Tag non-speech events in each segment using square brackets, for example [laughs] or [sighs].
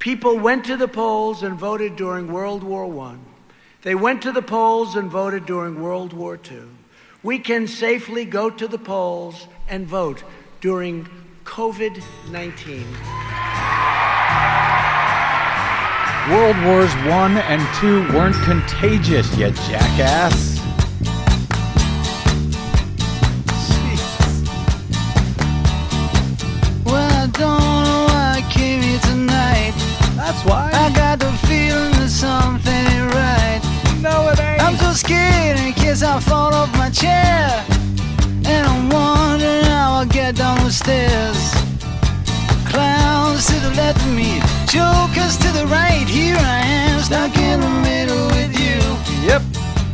People went to the polls and voted during World War I. They went to the polls and voted during World War II. We can safely go to the polls and vote during COVID 19. World Wars One and Two weren't contagious, you jackass. I got the feeling that something ain't right. No, it ain't. I'm so scared in case I fall off my chair. And I'm wondering how I'll get down the stairs. Clowns to the left of me, jokers to the right. Here I am, stuck in the middle with you. Yep.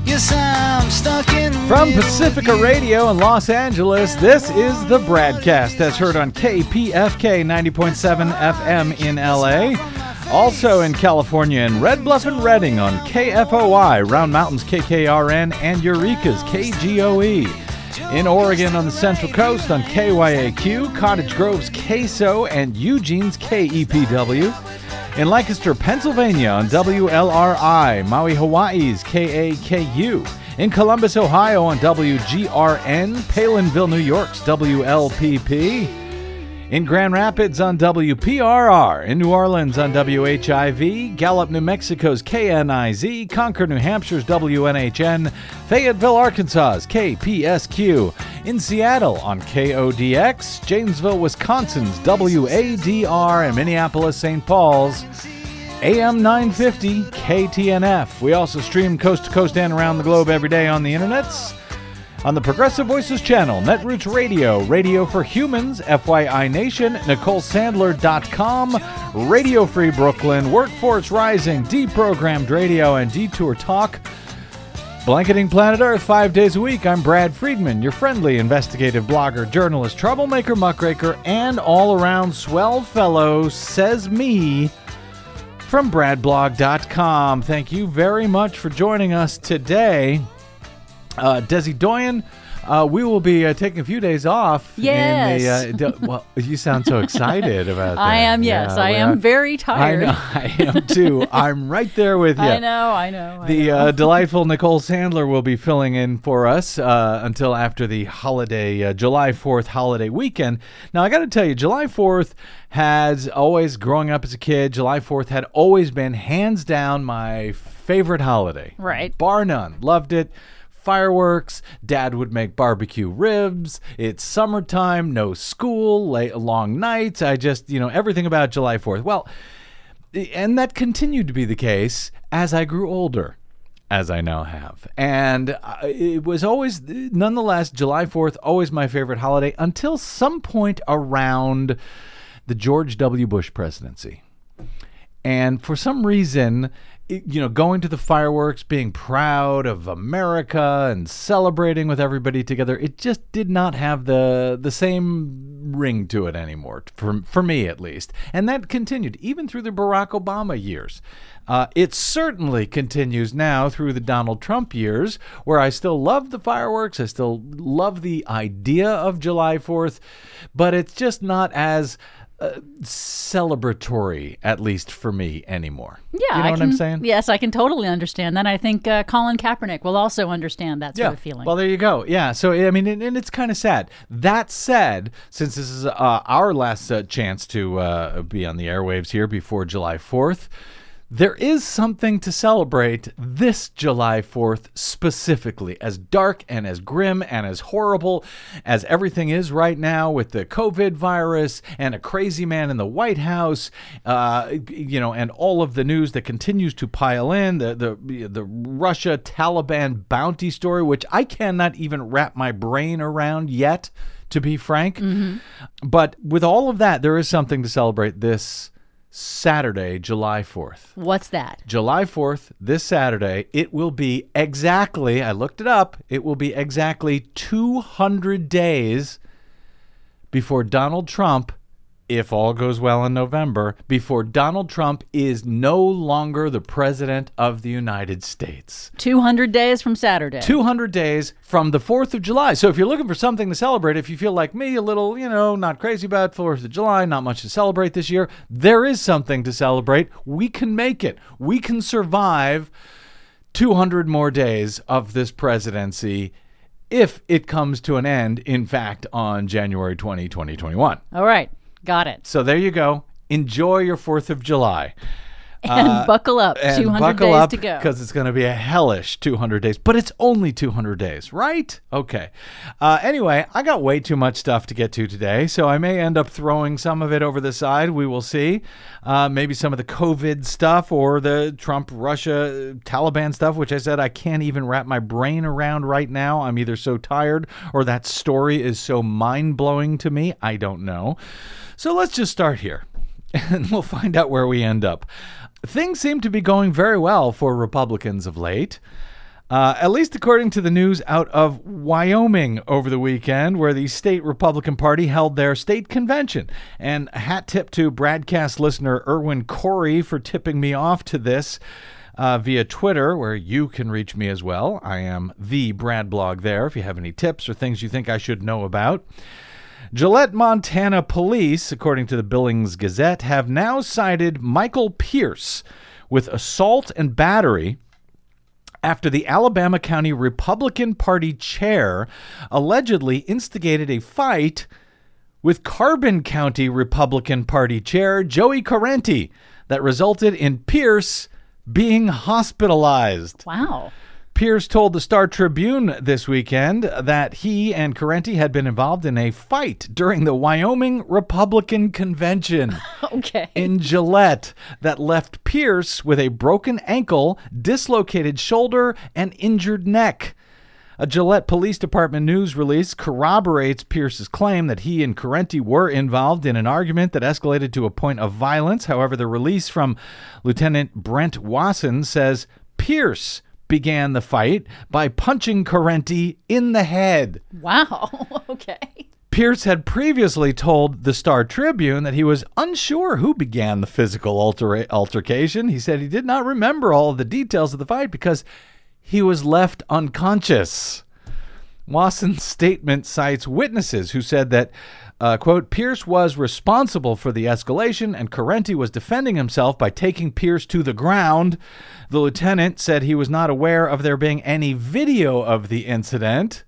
Yes, I'm stuck in the From Pacifica. Radio in Los Angeles, this is the BradCast as heard on KPFK 90.7 FM in LA. Also in California in Red Bluff and Redding on KFOI, Round Mountains KKRN, and Eureka's KGOE. In Oregon on the Central Coast on KYAQ, Cottage Grove's KSO, and Eugene's KEPW. In Lancaster, Pennsylvania on WLRI, Maui, Hawaii's KAKU. In Columbus, Ohio on WGRN, Palenville, New York's WLPP. In Grand Rapids on WPRR, in New Orleans on WHIV, Gallup, New Mexico's KNIZ, Concord, New Hampshire's WNHN, Fayetteville, Arkansas's KPSQ, in Seattle on KODX, Janesville, Wisconsin's WADR, and Minneapolis, St. Paul's AM 950 KTNF. We also stream coast to coast and around the globe every day on the internets. On the Progressive Voices channel, Netroots Radio, Radio for Humans, FYI Nation, NicoleSandler.com, Radio Free Brooklyn, Workforce Rising, Deprogrammed Radio, and Detour Talk. Blanketing Planet Earth five days a week. I'm Brad Friedman, your friendly investigative blogger, journalist, troublemaker, muckraker, and all around swell fellow, says me from BradBlog.com. Thank you very much for joining us today. Uh, Desi Doyen, uh, we will be uh, taking a few days off. Yes. In the, uh, do- [laughs] well, you sound so excited about that. I am, yes. Yeah, I well, am very tired. I know. [laughs] I am too. I'm right there with you. I know, I know. I The know. uh, [laughs] delightful Nicole Sandler will be filling in for us uh, until after the holiday, uh, July 4th holiday weekend. Now, I got to tell you, July 4th has always, growing up as a kid, July 4th had always been hands down my favorite holiday. Right. Bar none. Loved it. Fireworks. Dad would make barbecue ribs. It's summertime, no school, late, long nights. I just, you know, everything about July 4th. Well, and that continued to be the case as I grew older, as I now have. And uh, it was always, nonetheless, July 4th, always my favorite holiday until some point around the George W. Bush presidency. And for some reason, you know, going to the fireworks, being proud of America and celebrating with everybody together, it just did not have the the same ring to it anymore, for, for me at least. And that continued even through the Barack Obama years. Uh, it certainly continues now through the Donald Trump years, where I still love the fireworks. I still love the idea of July 4th, but it's just not as uh, celebratory, at least for me, anymore. yeah, you know I what can, I'm saying? Yes, I can totally understand that. I think uh, Colin Kaepernick will also understand that sort of feeling. Well, there you go. Yeah. So I mean, and, and it's kind of sad. That said, since this is uh, our last uh, chance to uh, be on the airwaves here before July Fourth. There is something to celebrate this July 4th specifically, as dark and as grim and as horrible as everything is right now with the COVID virus and a crazy man in the White House, uh, you know, and all of the news that continues to pile in the the the Russia Taliban bounty story, which I cannot even wrap my brain around yet, to be frank. But with all of that, there is something to celebrate this Saturday, July 4th. What's that? July 4th, this Saturday, it will be exactly, I looked it up, it will be exactly 200 days before Donald Trump if all goes well in November, before Donald Trump is no longer the president of the United States. 200 days from Saturday. 200 days from the 4th of July. So if you're looking for something to celebrate, if you feel like me, a little, you know, not crazy about 4th of July, not much to celebrate this year, there is something to celebrate. We can make it. We can survive 200 more days of this presidency if it comes to an end, in fact, on January 20, 2021. All right. Got it. So there you go. Enjoy your 4th of July. [laughs] And buckle up. And 200 buckle days up to go. because it's going to be a hellish 200 days, but it's only 200 days, right? Okay. Uh, anyway, I got way too much stuff to get to today, so I may end up throwing some of it over the side. We will see. Uh, maybe some of the COVID stuff or the Trump, Russia, Taliban stuff, which I said I can't even wrap my brain around right now. I'm either so tired or that story is so mind blowing to me. I don't know. So let's just start here [laughs] and we'll find out where we end up. Things seem to be going very well for Republicans of late. Uh, at least according to the news out of Wyoming over the weekend, where the state Republican Party held their state convention. And a hat tip to BradCast listener Erwin Corey for tipping me off to this uh, via Twitter, where you can reach me as well. I am the Brad Blog there if you have any tips or things you think I should know about. Gillette, Montana police, according to the Billings Gazette, have now cited Michael Pierce with assault and battery after the Albany County Republican Party chair allegedly instigated a fight with Carbon County Republican Party chair Joey Correnti that resulted in Pierce being hospitalized. wow. Pierce told the Star Tribune this weekend that he and Correnti had been involved in a fight during the Wyoming Republican Convention [laughs] Okay. in Gillette that left Pierce with a broken ankle, dislocated shoulder, and injured neck. A Gillette Police Department news release corroborates Pierce's claim that he and Correnti were involved in an argument that escalated to a point of violence. However, the release from Lieutenant Brent Wasson says Pierce began the fight by punching Correnti in the head. wow. [laughs] okay. Pierce had previously told the Star Tribune that he was unsure who began the physical alter- altercation. He said he did not remember all of the details of the fight because he was left unconscious. Wasson's statement cites witnesses who said that, uh, quote, Pierce was responsible for the escalation and Correnti was defending himself by taking Pierce to the ground. The lieutenant said he was not aware of there being any video of the incident.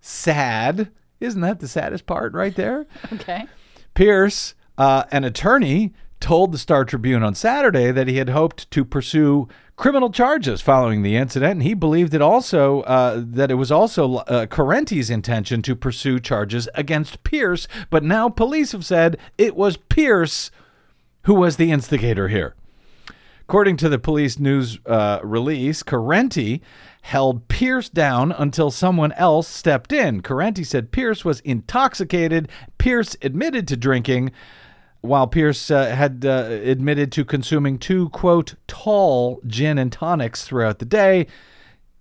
Sad. Isn't that the saddest part right there? [laughs] Okay. Pierce, uh, an attorney, told the Star Tribune on Saturday that he had hoped to pursue criminal charges following the incident, and he believed it also uh, that it was also uh, intention to pursue charges against Pierce. But now police have said it was Pierce who was the instigator here. According to the police news uh, release, Correnti held Pierce down until someone else stepped in. Correnti said Pierce was intoxicated. Pierce admitted to drinking, while Pierce uh, had uh, admitted to consuming two, quote, tall gin and tonics throughout the day.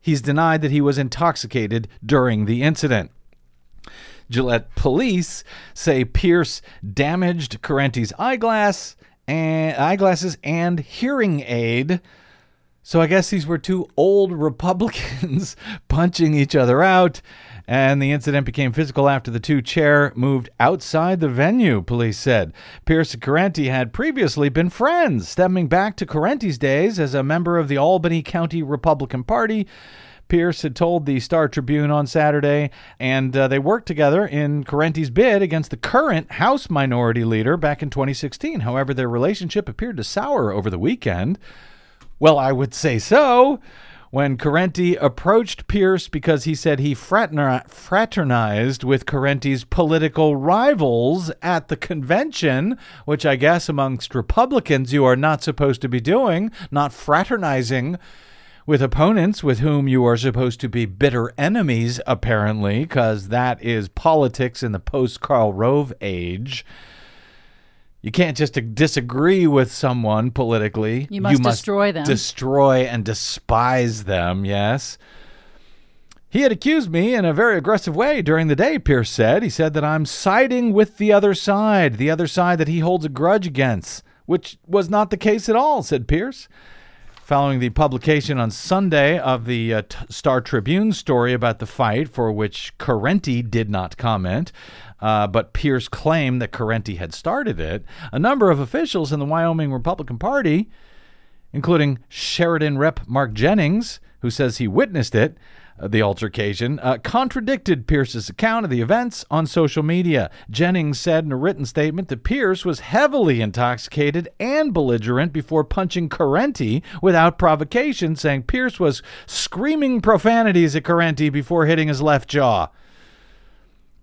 He's denied that he was intoxicated during the incident. Gillette police say Pierce damaged Correnti's eyeglass and eyeglasses and hearing aid. So I guess these were two old Republicans [laughs] punching each other out, and the incident became physical after the two chair moved outside the venue, police said. Pierce and Correnti had previously been friends, stemming back to Correnti's days as a member of the Albany County Republican Party. Pierce had told the Star Tribune on Saturday, and uh, they worked together in Correnti's bid against the current House Minority Leader back in 2016. However, their relationship appeared to sour over the weekend. Well, I would say so. When Correnti approached Pierce because he said he fraternized with Correnti's political rivals at the convention, which I guess amongst Republicans you are not supposed to be doing, not fraternizing with opponents with whom you are supposed to be bitter enemies, apparently, because that is politics in the post Karl Rove age. You can't just disagree with someone politically. You must destroy them. Destroy and despise them, yes. He had accused me in a very aggressive way during the day, Pierce said. He said that I'm siding with the other side, the other side that he holds a grudge against, which was not the case at all, said Pierce. Following the publication on Sunday of the uh, Star Tribune story about the fight, for which Correnti did not comment, uh, but Pierce claimed that Correnti had started it, a number of officials in the Wyoming Republican Party, including Sheridan Rep Mark Jennings, who says he witnessed it, uh, the altercation, uh, contradicted Pierce's account of the events on social media. Jennings said in a written statement that Pierce was heavily intoxicated and belligerent before punching Correnti without provocation, saying Pierce was screaming profanities at Correnti before hitting his left jaw.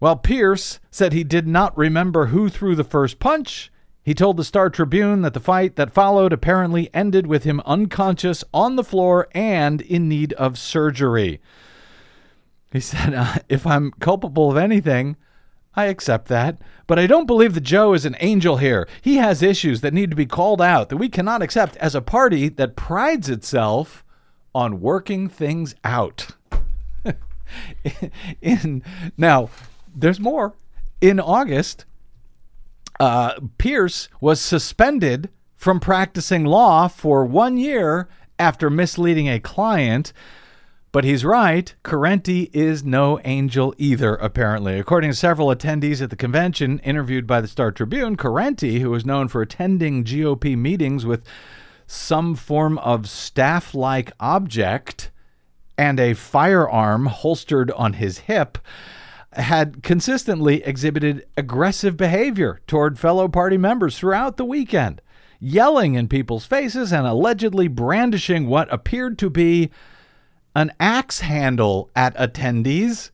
While Pierce said he did not remember who threw the first punch, he told the Star Tribune that the fight that followed apparently ended with him unconscious on the floor and in need of surgery. He said, uh, If I'm culpable of anything, I accept that. But I don't believe that Joe is an angel here. He has issues that need to be called out that we cannot accept as a party that prides itself on working things out. [laughs] in now, there's more. In August, uh, Pierce was suspended from practicing law for one year after misleading a client. But he's right. Correnti is no angel either, apparently. According to several attendees at the convention interviewed by the Star Tribune, Correnti, who is known for attending GOP meetings with some form of staff like object and a firearm holstered on his hip, had consistently exhibited aggressive behavior toward fellow party members throughout the weekend, yelling in people's faces and allegedly brandishing what appeared to be an axe handle at attendees.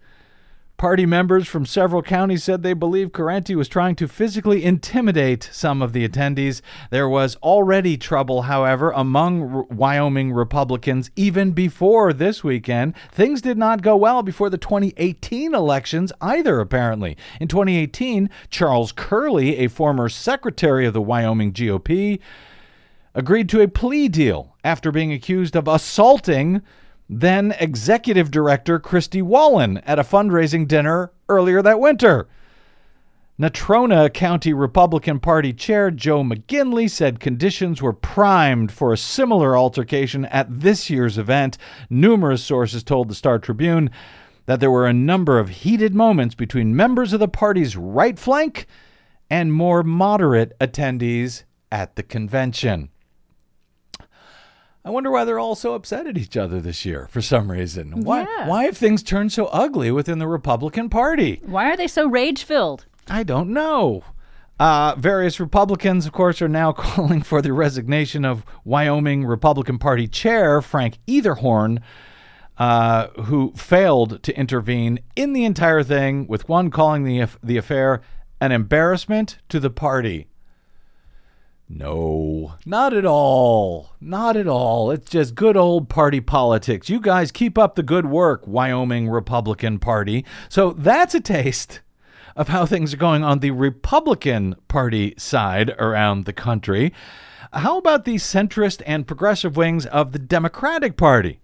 Party members from several counties said they believe Correnti was trying to physically intimidate some of the attendees. There was already trouble, however, among R- Wyoming Republicans even before this weekend. Things did not go well before the 2018 elections either, apparently. In 2018, Charles Curley, a former secretary of the Wyoming GOP, agreed to a plea deal after being accused of assaulting then executive director Christy Wallen at a fundraising dinner earlier that winter. Natrona County Republican Party Chair Joe McGinley said conditions were primed for a similar altercation at this year's event. Numerous sources told the Star Tribune that there were a number of heated moments between members of the party's right flank and more moderate attendees at the convention. I wonder why they're all so upset at each other this year for some reason. Why Yeah. why have things turned so ugly within the Republican Party? Why are they so rage filled? I don't know. Uh, various Republicans, of course, are now [laughs] calling for the resignation of Wyoming Republican Party Chair Frank Eathorne, uh, who failed to intervene in the entire thing, with one calling the the affair an embarrassment to the party. No, not at all. Not at all. It's just good old party politics. You guys keep up the good work, Wyoming Republican Party. So that's a taste of how things are going on the Republican Party side around the country. How about the centrist and progressive wings of the Democratic Party?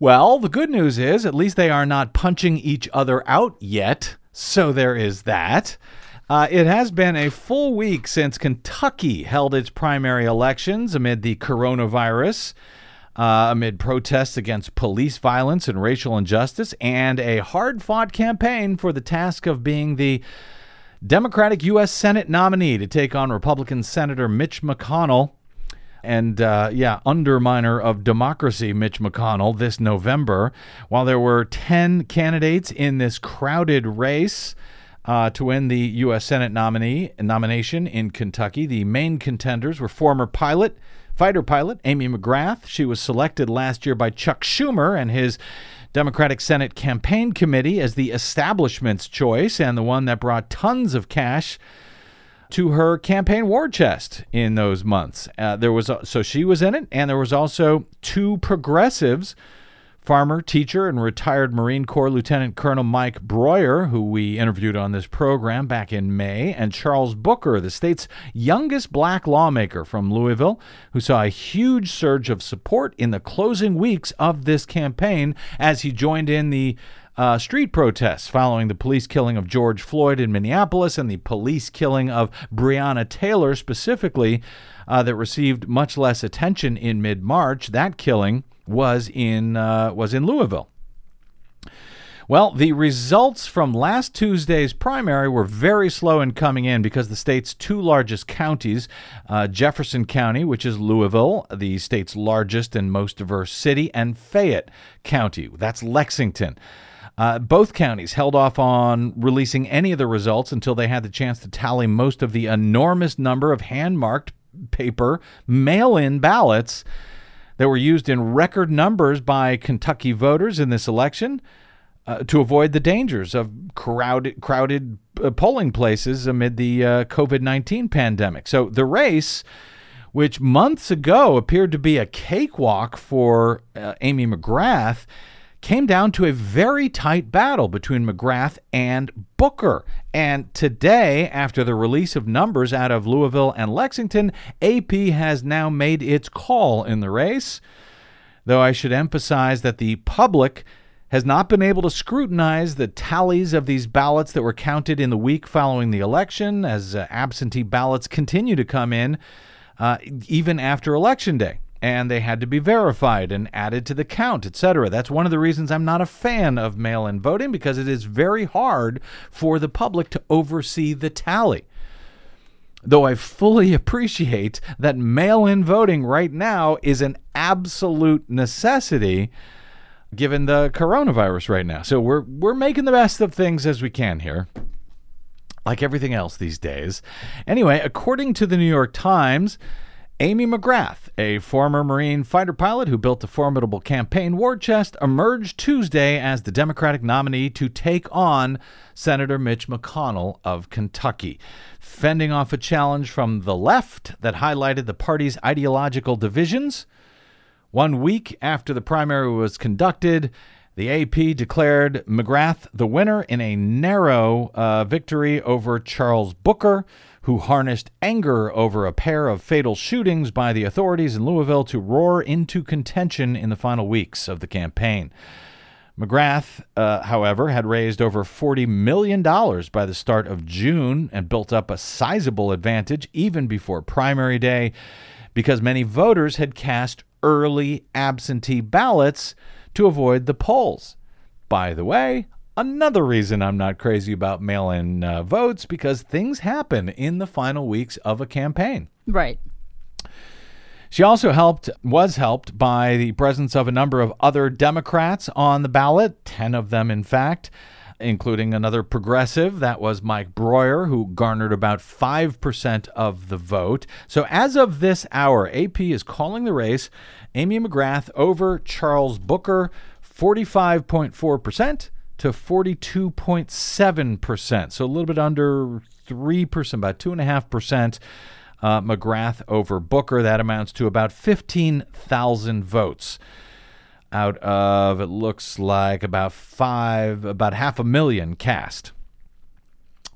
Well, the good news is at least they are not punching each other out yet. So there is that. Uh, it has been a full week since Kentucky held its primary elections amid the coronavirus, uh, amid protests against police violence and racial injustice, and a hard fought campaign for the task of being the Democratic U.S. Senate nominee to take on Republican Senator Mitch McConnell and uh, yeah, underminer of democracy, Mitch McConnell, this November. While there were 10 candidates in this crowded race uh, to win the U.S. Senate nominee nomination in Kentucky, the main contenders were former pilot, fighter pilot Amy McGrath. She was selected last year by Chuck Schumer and his Democratic Senate Campaign Committee as the establishment's choice and the one that brought tons of cash to her campaign war chest in those months. Uh, there was so she was in it, and there was also two progressives Farmer, teacher, and retired Marine Corps Lieutenant Colonel Mike Broihier, who we interviewed on this program back in May, and Charles Booker, the state's youngest black lawmaker from Louisville, who saw a huge surge of support in the closing weeks of this campaign as he joined in the uh, street protests following the police killing of George Floyd in Minneapolis and the police killing of Breonna Taylor specifically, uh, that received much less attention in mid March. That killing was in uh, was in Louisville. Well, the results from last Tuesday's primary were very slow in coming in because the state's two largest counties, uh, Jefferson County, which is Louisville, the state's largest and most diverse city, and Fayette County, that's Lexington. Uh, both counties held off on releasing any of the results until they had the chance to tally most of the enormous number of hand marked paper mail in ballots that were used in record numbers by Kentucky voters in this election uh, to avoid the dangers of crowded, crowded uh, polling places amid the uh, COVID 19 pandemic. So the race, which months ago appeared to be a cakewalk for uh, Amy McGrath, came down to a very tight battle between McGrath and Booker. And today, after the release of numbers out of Louisville and Lexington, AP has now made its call in the race. Though I should emphasize that the public has not been able to scrutinize the tallies of these ballots that were counted in the week following the election, as uh, absentee ballots continue to come in uh, even after Election Day and they had to be verified and added to the count, etc. That's one of the reasons I'm not a fan of mail in voting because it is very hard for the public to oversee the tally. Though I fully [laughs] appreciate that mail in voting right now is an absolute necessity given the coronavirus right now. So we're we're making the best of things as we can here. Like everything else these days. Anyway, according to the New York Times, Amy McGrath, a former Marine fighter pilot who built a formidable campaign war chest, emerged Tuesday as the Democratic nominee to take on Senator Mitch McConnell of Kentucky, fending off a challenge from the left that highlighted the party's ideological divisions. One week after the primary was conducted, the AP declared McGrath the winner in a narrow uh, victory over Charles Booker who harnessed anger over a pair of fatal shootings by the authorities in Louisville to roar into contention in the final weeks of the campaign. McGrath, uh, however, had raised over $40 million by the start of June and built up a sizable advantage even before primary day because many voters had cast early absentee ballots to avoid the polls. By the way, Another reason I'm not crazy about mail in uh, votes because things happen in the final weeks of a campaign. Right. She also helped, was helped by the presence of a number of other Democrats on the ballot, 10 of them, in fact, including another progressive. That was Mike Broihier, who garnered about 5% of the vote. So as of this hour, AP is calling the race Amy McGrath over Charles Booker, 45.4% to 42.7%. So a little bit under 3%, about 2.5%. Uh, McGrath over Booker. That amounts to about 15,000 votes out of, it looks like about five, about half a million cast.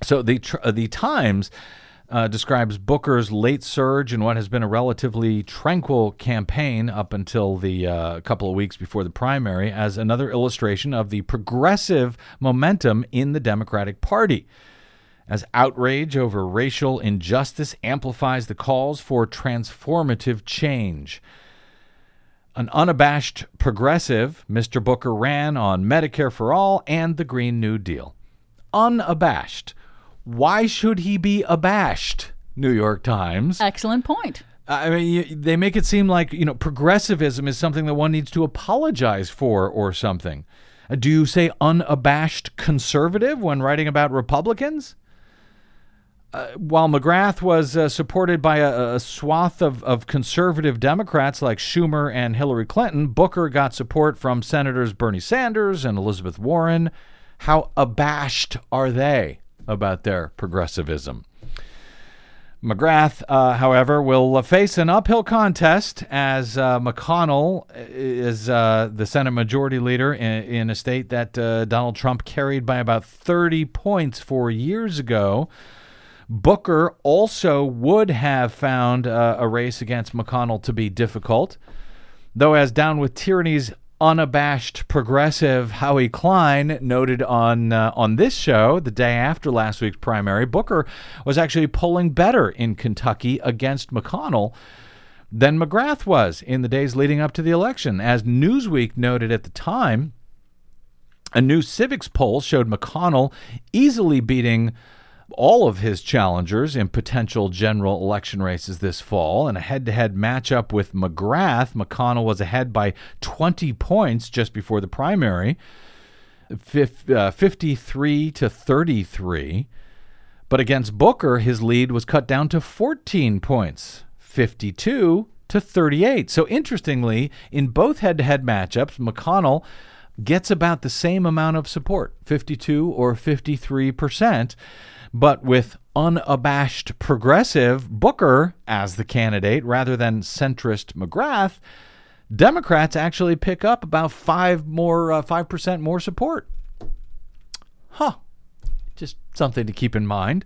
So the, uh, the Times uh, describes Booker's late surge in what has been a relatively tranquil campaign up until the uh, couple of weeks before the primary as another illustration of the progressive momentum in the Democratic Party. As outrage over racial injustice amplifies the calls for transformative change. An unabashed progressive, Mr. Booker ran on Medicare for All and the Green New Deal. Unabashed why should he be abashed? New York Times. Excellent point. I mean, they make it seem like you know progressivism is something that one needs to apologize for or something. Uh, do you say unabashed conservative when writing about Republicans? Uh, while McGrath was uh, supported by a, a swath of, of conservative Democrats like Schumer and Hillary Clinton, Booker got support from Senators Bernie Sanders and Elizabeth Warren. How abashed are they? About their progressivism. McGrath, uh, however, will face an uphill contest as uh, McConnell is uh, the Senate Majority Leader in, in a state that uh, Donald Trump carried by about 30 points four years ago. Booker also would have found uh, a race against McConnell to be difficult, though, as Down with Tyranny's unabashed progressive Howie Klein noted on uh, on this show the day after last week's primary, Booker was actually polling better in Kentucky against McConnell than McGrath was in the days leading up to the election. As Newsweek noted at the time, a new Civiqs poll showed McConnell easily beating all of his challengers in potential general election races this fall. In a head to head matchup with McGrath, McConnell was ahead by 20 points just before the primary, uh, 53 to 33. But against Booker, his lead was cut down to 14 points, 52 to 38. So interestingly, in both head to head matchups, McConnell gets about the same amount of support 52 or 53 percent but with unabashed progressive Booker as the candidate rather than centrist McGrath, Democrats actually pick up about five more uh, five percent more support. Huh. Just something to keep in mind.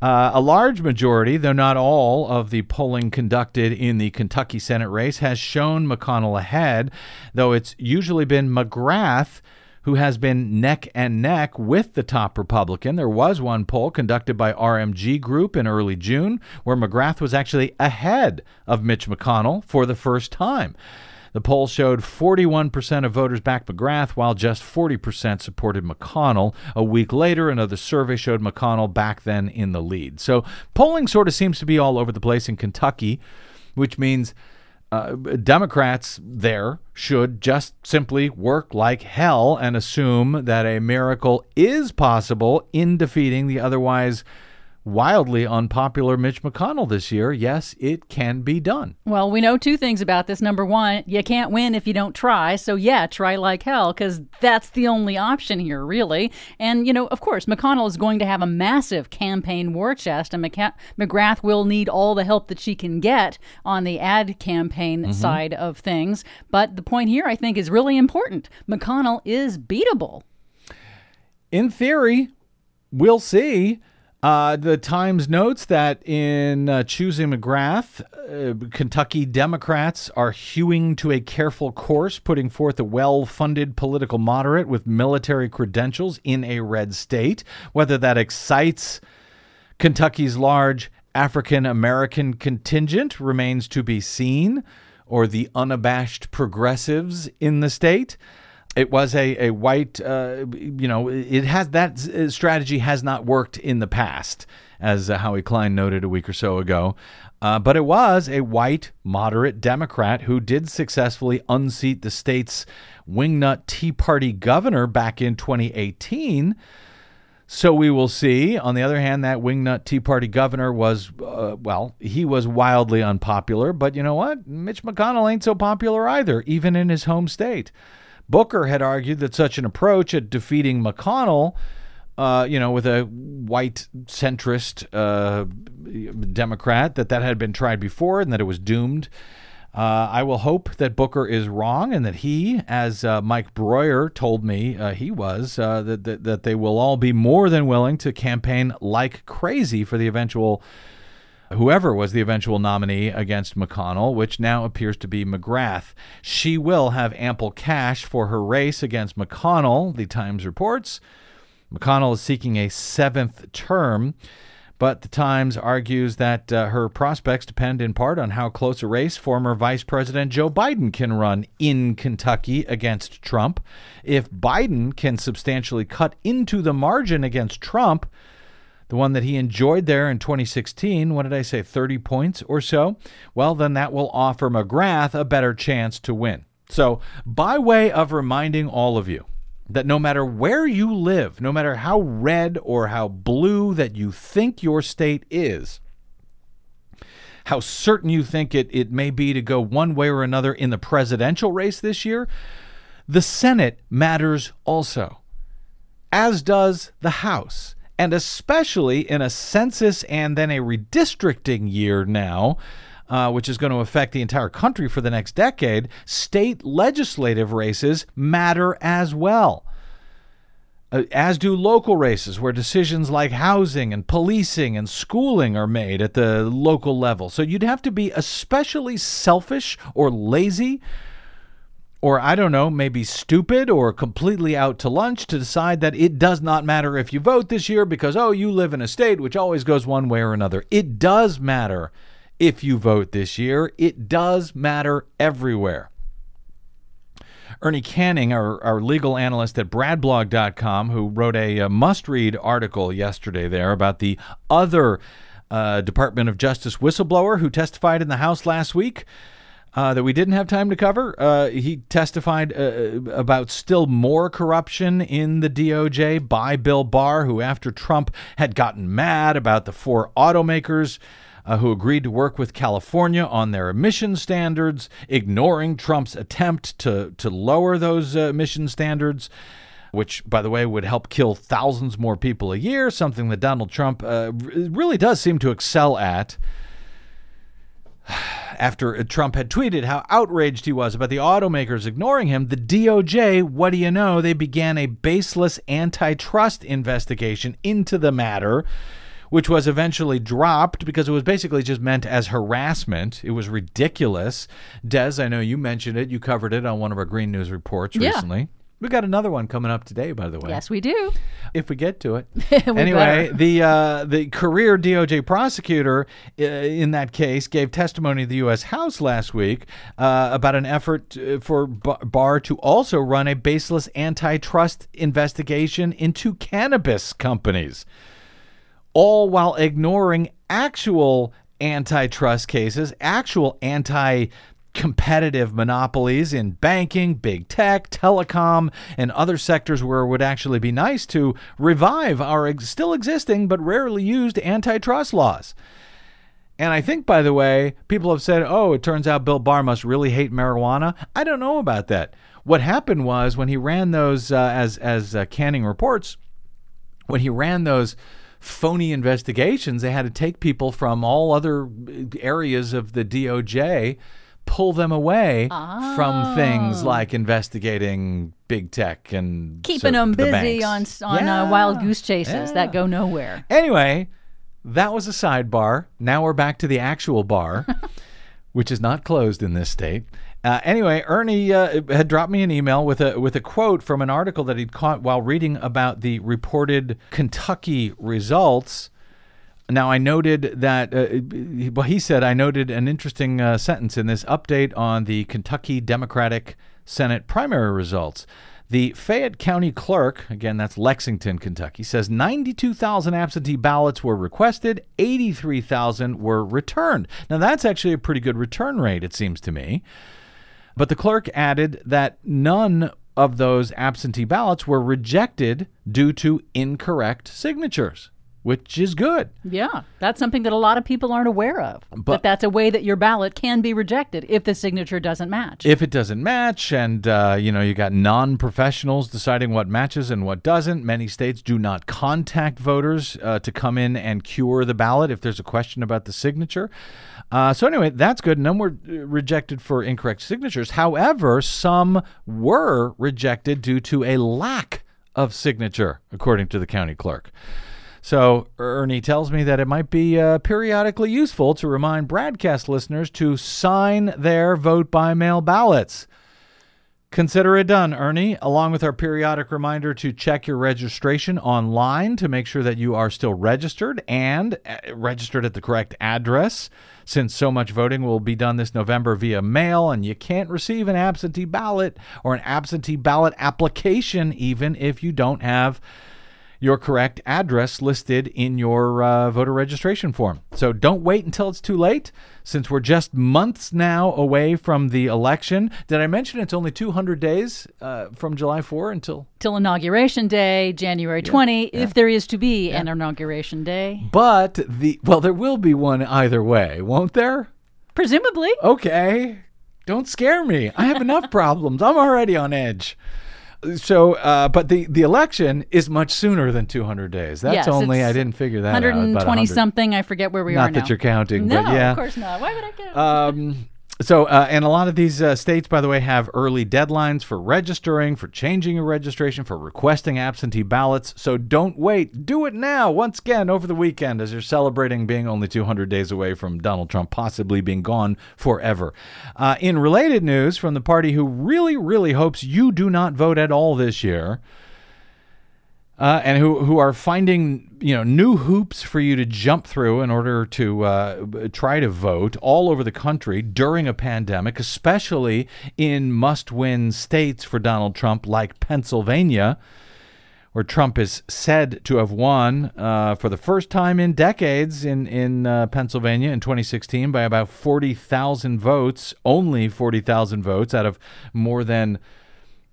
Uh, a large majority, though not all, of the polling conducted in the Kentucky Senate race has shown McConnell ahead, though it's usually been McGrath who has been neck and neck with the top Republican. There was one poll conducted by RMG Group in early June where McGrath was actually ahead of Mitch McConnell for the first time. The poll showed 41% of voters backed McGrath, while just 40% supported McConnell. A week later, another survey showed McConnell back then in the lead. So polling sort of seems to be all over the place in Kentucky, which means uh, Democrats there should just simply work like hell and assume that a miracle is possible in defeating the otherwise wildly unpopular Mitch McConnell this year. Yes, it can be done. Well, we know two things about this. Number one, you can't win if you don't try. So, yeah, try like hell because that's the only option here, really. And, you know, of course, McConnell is going to have a massive campaign war chest, and McC- McGrath will need all the help that she can get on the ad campaign mm-hmm. side of things. But the point here, I think, is really important. McConnell is beatable. In theory, we'll see. Uh, the Times notes that in uh, choosing McGrath, uh, Kentucky Democrats are hewing to a careful course, putting forth a well funded political moderate with military credentials in a red state. Whether that excites Kentucky's large African American contingent remains to be seen, or the unabashed progressives in the state it was a, a white, uh, you know, it has that uh, strategy has not worked in the past, as uh, Howie Klein noted a week or so ago. Uh, but it was a white, moderate Democrat who did successfully unseat the state's wingnut Tea Party governor back in 2018. So we will see. On the other hand, that wingnut Tea Party governor was, uh, well, he was wildly unpopular. But you know what? Mitch McConnell ain't so popular either, even in his home state. Booker had argued that such an approach at defeating McConnell, uh, you know, with a white centrist uh, Democrat, that that had been tried before and that it was doomed. Uh, I will hope that Booker is wrong and that he, as uh, Mike Broihier told me uh, he was, uh, that, that, that they will all be more than willing to campaign like crazy for the eventual whoever was the eventual nominee against McConnell, which now appears to be McGrath. She will have ample cash for her race against McConnell, the Times reports. McConnell is seeking a seventh term, but the Times argues that uh, her prospects depend in part on how close a race former Vice President Joe Biden can run in Kentucky against Trump. If Biden can substantially cut into the margin against Trump, the one that he enjoyed there in 2016, what did I say, 30 points or so? Well, then that will offer McGrath a better chance to win. So, by way of reminding all of you that no matter where you live, no matter how red or how blue that you think your state is, how certain you think it, it may be to go one way or another in the presidential race this year, the Senate matters also, as does the House. And especially in a census and then a redistricting year now. Uh, which is going to affect the entire country for the next decade, state legislative races matter as well uh, as do local races, where decisions like housing and policing and schooling are made at the local level. So you'd have to be especially selfish or lazy, or I don't know, maybe stupid or completely out to lunch to decide that it does not matter if you vote this year because, oh, you live in a state which always goes one way or another. It does matter if you vote this year, it does matter everywhere. Ernie Canning, our, our legal analyst at bradblog.com, who wrote a, a must read article yesterday there about the other uh, Department of Justice whistleblower who testified in the House last week. Uh, that we didn't have time to cover. Uh, he testified uh, about still more corruption in the DOJ by Bill Barr, who, after Trump had gotten mad about the four automakers uh, who agreed to work with California on their emission standards, ignoring Trump's attempt to, to lower those uh, emission standards. Which, by the way, would help kill thousands more people a year, something that Donald Trump uh, really does seem to excel at [sighs] after Trump had tweeted how outraged he was about the automakers ignoring him, the DOJ, what do you know, they began a baseless antitrust investigation into the matter which was eventually dropped because it was basically just meant as harassment. It was ridiculous. Des, I know you mentioned it. You covered it on one of our Green News reports Yeah. recently. We got another one coming up today, by the way. Yes, we do. If we get to it. [laughs] Anyway, better. the uh, the career DOJ prosecutor uh, in that case gave testimony to the U.S. House last week uh, about an effort uh, for Barr to also run a baseless antitrust investigation into cannabis companies all while ignoring actual antitrust cases, actual anti competitive monopolies in banking, big tech, telecom, and other sectors where it would actually be nice to revive our ex- still existing but rarely used antitrust laws. And I think, by the way, people have said, oh, it turns out Bill Barr must really hate marijuana. I don't know about that. What happened was when he ran those, uh, as, as uh, Canning reports, when he ran those phony investigations, they had to take people from all other areas of the DOJ, pull them away from things like investigating big tech and Keeping so- them busy banks. on on Yeah. uh, wild goose chases Yeah. that go nowhere. Anyway, that was a sidebar. Now we're back to the actual bar, [laughs] which is not closed in this state. Uh, anyway, Ernie uh, had dropped me an email with a with a quote from an article that he'd caught while reading about the reported Kentucky results. Now, I noted that, uh, well, he said, I noted an interesting uh, sentence in this update on the Kentucky Democratic Senate primary results. The Fayette County Clerk, again, that's Lexington, Kentucky, says 92,000 absentee ballots were requested, 83,000 were returned. Now, that's actually a pretty good return rate, it seems to me. But the clerk added that none of those absentee ballots were rejected due to incorrect signatures, which is good. Yeah, that's something that a lot of people aren't aware of. But- that's a way that your ballot can be rejected if the signature doesn't match. If it doesn't match, and uh, you know you got non-professionals deciding what matches and what doesn't, many states do not contact voters uh, to come in and cure the ballot if there's a question about the signature. Uh, so anyway, that's good. None were uh, rejected for incorrect signatures. However, some were rejected due to a lack of signature, according to the county clerk. So Ernie tells me that it might be uh, periodically useful to remind BradCast listeners to sign their vote by mail ballots. Consider it done, Ernie, along with our periodic reminder to check your registration online to make sure that you are still registered and uh, registered at the correct address, since so much voting will be done this November via mail and you can't receive an absentee ballot or an absentee ballot application even if you don't have your correct address listed in your uh, voter registration form. So don't wait until it's too late, since we're just months now away from the election. Did I mention it's only 200 days uh, from July 4 until? Till Inauguration Day, January 20, if there is to be an Inauguration Day. But the well, there will be one either way, won't there? Presumably. Okay, don't scare me. I have enough [laughs] problems. I'm already on edge. So, uh, but the, the election is much sooner than 200 days. That's Yes, only, I didn't figure that out. 120 100. something. I forget where we Not are that now. you're counting, no, but yeah. of course not. Why would I count? Um, so, uh, and a lot of these uh, states, by the way, have early deadlines for registering, for changing your registration, for requesting absentee ballots. So don't wait. Do it now, once again, over the weekend as you're celebrating being only 200 days away from Donald Trump possibly being gone forever. Uh, in related news from the party who really, really hopes you do not vote at all this year, uh, and who who are finding you know new hoops for you to jump through in order to uh, try to vote all over the country during a pandemic, especially in must-win states for Donald Trump like Pennsylvania. Where Trump is said to have won uh, for the first time in decades in in uh, Pennsylvania in 2016 by about 40,000 votes, only 40,000 votes out of more than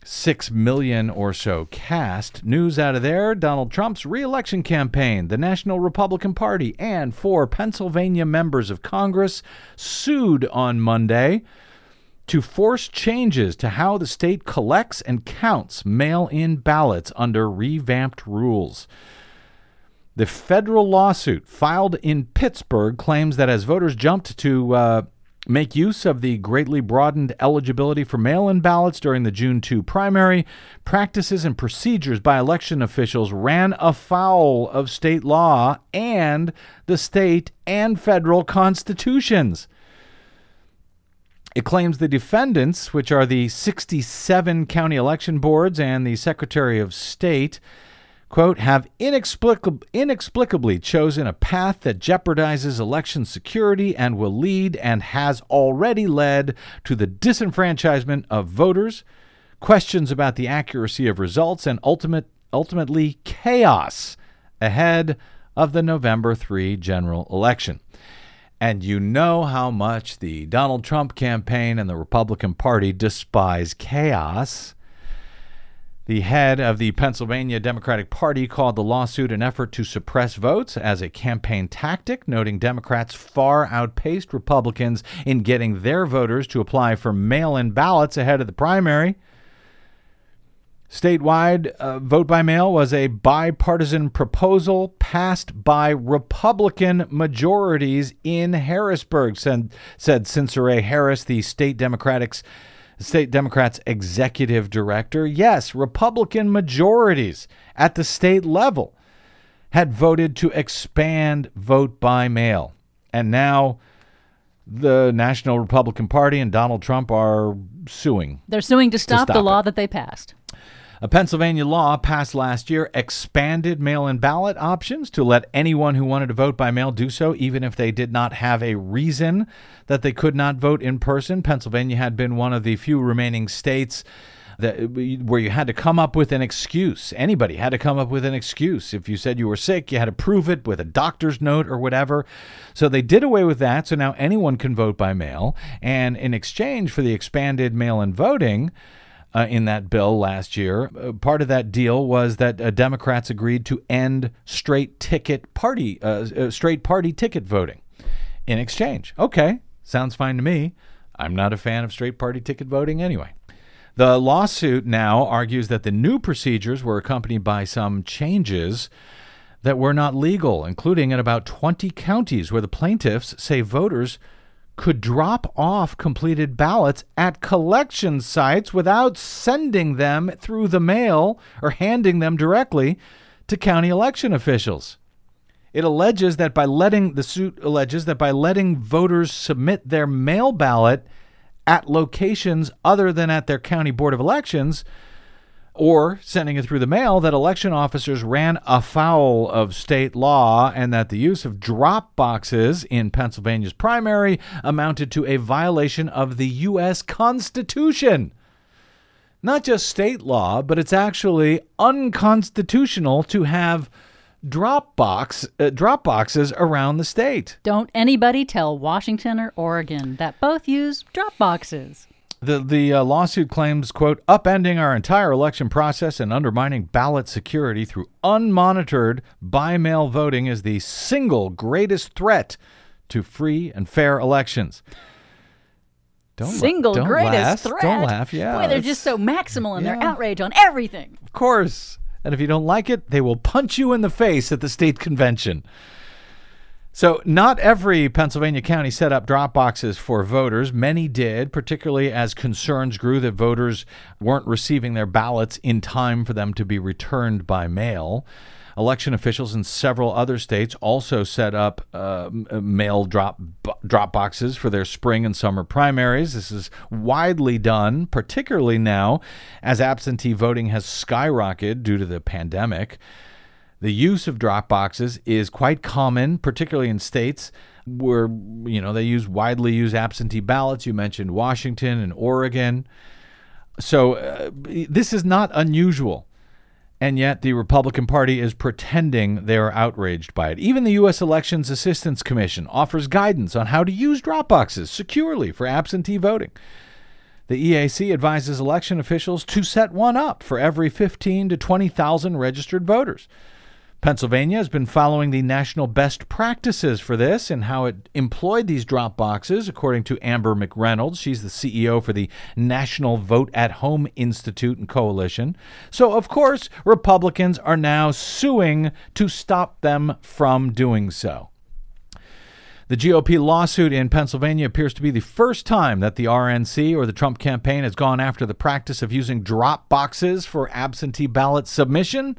six million or so cast. News out of there Donald Trump's reelection campaign, the National Republican Party, and four Pennsylvania members of Congress sued on Monday to force changes to how the state collects and counts mail in ballots under revamped rules. The federal lawsuit filed in Pittsburgh claims that as voters jumped to uh, make use of the greatly broadened eligibility for mail in ballots during the June 2 primary, practices and procedures by election officials ran afoul of state law and the state and federal constitutions. It claims the defendants, which are the 67 county election boards and the Secretary of State, quote, have inexplicab- inexplicably chosen a path that jeopardizes election security and will lead and has already led to the disenfranchisement of voters, questions about the accuracy of results, and ultimate, ultimately chaos ahead of the November 3 general election. And you know how much the Donald Trump campaign and the Republican Party despise chaos. The head of the Pennsylvania Democratic Party called the lawsuit an effort to suppress votes as a campaign tactic, noting Democrats far outpaced Republicans in getting their voters to apply for mail in ballots ahead of the primary. Statewide, uh, vote by mail was a bipartisan proposal passed by Republican majorities in Harrisburg, said, said Sinceré Harris, the state Democrats, state Democrats executive director. Yes, Republican majorities at the state level had voted to expand vote by mail. And now the National Republican Party and Donald Trump are suing. They're suing to stop, the stop law it. that they passed. A Pennsylvania law passed last year expanded mail in ballot options to let anyone who wanted to vote by mail do so, even if they did not have a reason that they could not vote in person. Pennsylvania had been one of the few remaining states. That, where you had to come up with an excuse. Anybody had to come up with an excuse. If you said you were sick, you had to prove it with a doctor's note or whatever. So they did away with that. So now anyone can vote by mail. And in exchange for the expanded mail in voting, uh, in that bill last year. Uh, part of that deal was that uh, Democrats agreed to end straight ticket party, uh, uh, straight party ticket voting. In exchange, okay, sounds fine to me. I'm not a fan of straight party ticket voting anyway. The lawsuit now argues that the new procedures were accompanied by some changes that were not legal, including in about 20 counties where the plaintiffs say voters could drop off completed ballots at collection sites without sending them through the mail or handing them directly to county election officials. It alleges that by letting the suit alleges that by letting voters submit their mail ballot at locations other than at their county board of elections or sending it through the mail that election officers ran afoul of state law and that the use of drop boxes in Pennsylvania's primary amounted to a violation of the U.S. Constitution. Not just state law, but it's actually unconstitutional to have drop box uh, drop boxes around the state. Don't anybody tell Washington or Oregon that both use drop boxes. The the uh, lawsuit claims, quote, upending our entire election process and undermining ballot security through unmonitored by mail voting is the single greatest threat to free and fair elections. Don't la- don't greatest laugh. threat. Don't laugh, yeah, Boy, they're just so maximal in their outrage on everything. Of course. And if you don't like it, they will punch you in the face at the state convention. So, not every Pennsylvania county set up drop boxes for voters. Many did, particularly as concerns grew that voters weren't receiving their ballots in time for them to be returned by mail. Election officials in several other states also set up uh, uh, mail drop drop boxes for their spring and summer primaries. This is widely done, particularly now as absentee voting has skyrocketed due to the pandemic. The use of drop boxes is quite common, particularly in states where you know they use widely use absentee ballots. You mentioned Washington and Oregon. So uh, this is not unusual. And yet, the Republican Party is pretending they are outraged by it. Even the U.S. Elections Assistance Commission offers guidance on how to use drop boxes securely for absentee voting. The EAC advises election officials to set one up for every 15 to 20,000 registered voters. Pennsylvania has been following the national best practices for this and how it employed these drop boxes, according to Amber McReynolds. She's the CEO for the National Vote at Home Institute and Coalition. So, of course, Republicans are now suing to stop them from doing so. The GOP lawsuit in Pennsylvania appears to be the first time that the RNC or the Trump campaign has gone after the practice of using drop boxes for absentee ballot submission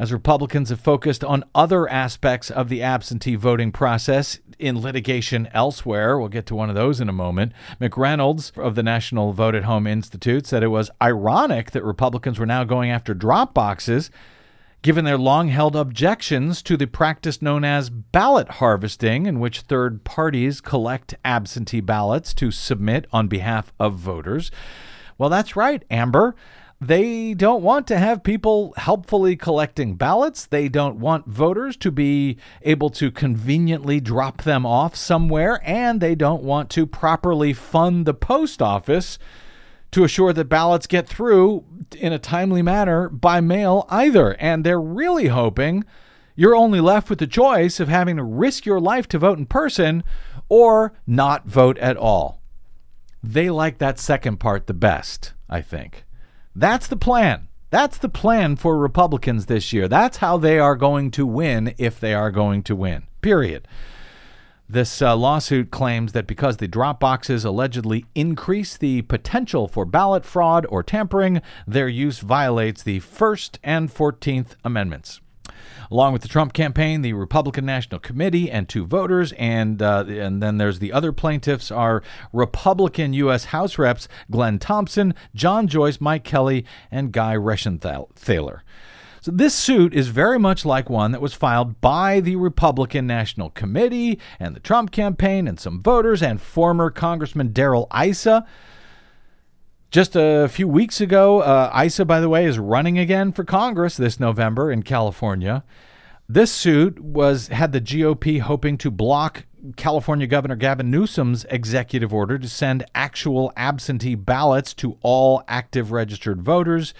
as Republicans have focused on other aspects of the absentee voting process in litigation elsewhere. We'll get to one of those in a moment. McReynolds of the National Vote at Home Institute said it was ironic that Republicans were now going after drop boxes. Given their long held objections to the practice known as ballot harvesting, in which third parties collect absentee ballots to submit on behalf of voters. Well, that's right, Amber. They don't want to have people helpfully collecting ballots. They don't want voters to be able to conveniently drop them off somewhere. And they don't want to properly fund the post office to assure that ballots get through in a timely manner by mail either. And they're really hoping you're only left with the choice of having to risk your life to vote in person or not vote at all. They like that second part the best, I think. That's the plan. That's the plan for Republicans this year. That's how they are going to win if they are going to win. Period. This uh, lawsuit claims that because the drop boxes allegedly increase the potential for ballot fraud or tampering, their use violates the First and 14th Amendments. Along with the Trump campaign, the Republican National Committee, and two voters, and uh, and then there's the other plaintiffs are Republican U.S. House Reps Glenn Thompson, John Joyce, Mike Kelly, and Guy Reschenthaler. So this suit is very much like one that was filed by the Republican National Committee and the Trump campaign and some voters and former Congressman Darrell Issa. Just a few weeks ago, uh, Issa, by the way, is running again for Congress this November in California. This suit was had the GOP hoping to block California Governor Gavin Newsom's executive order to send actual absentee ballots to all active registered voters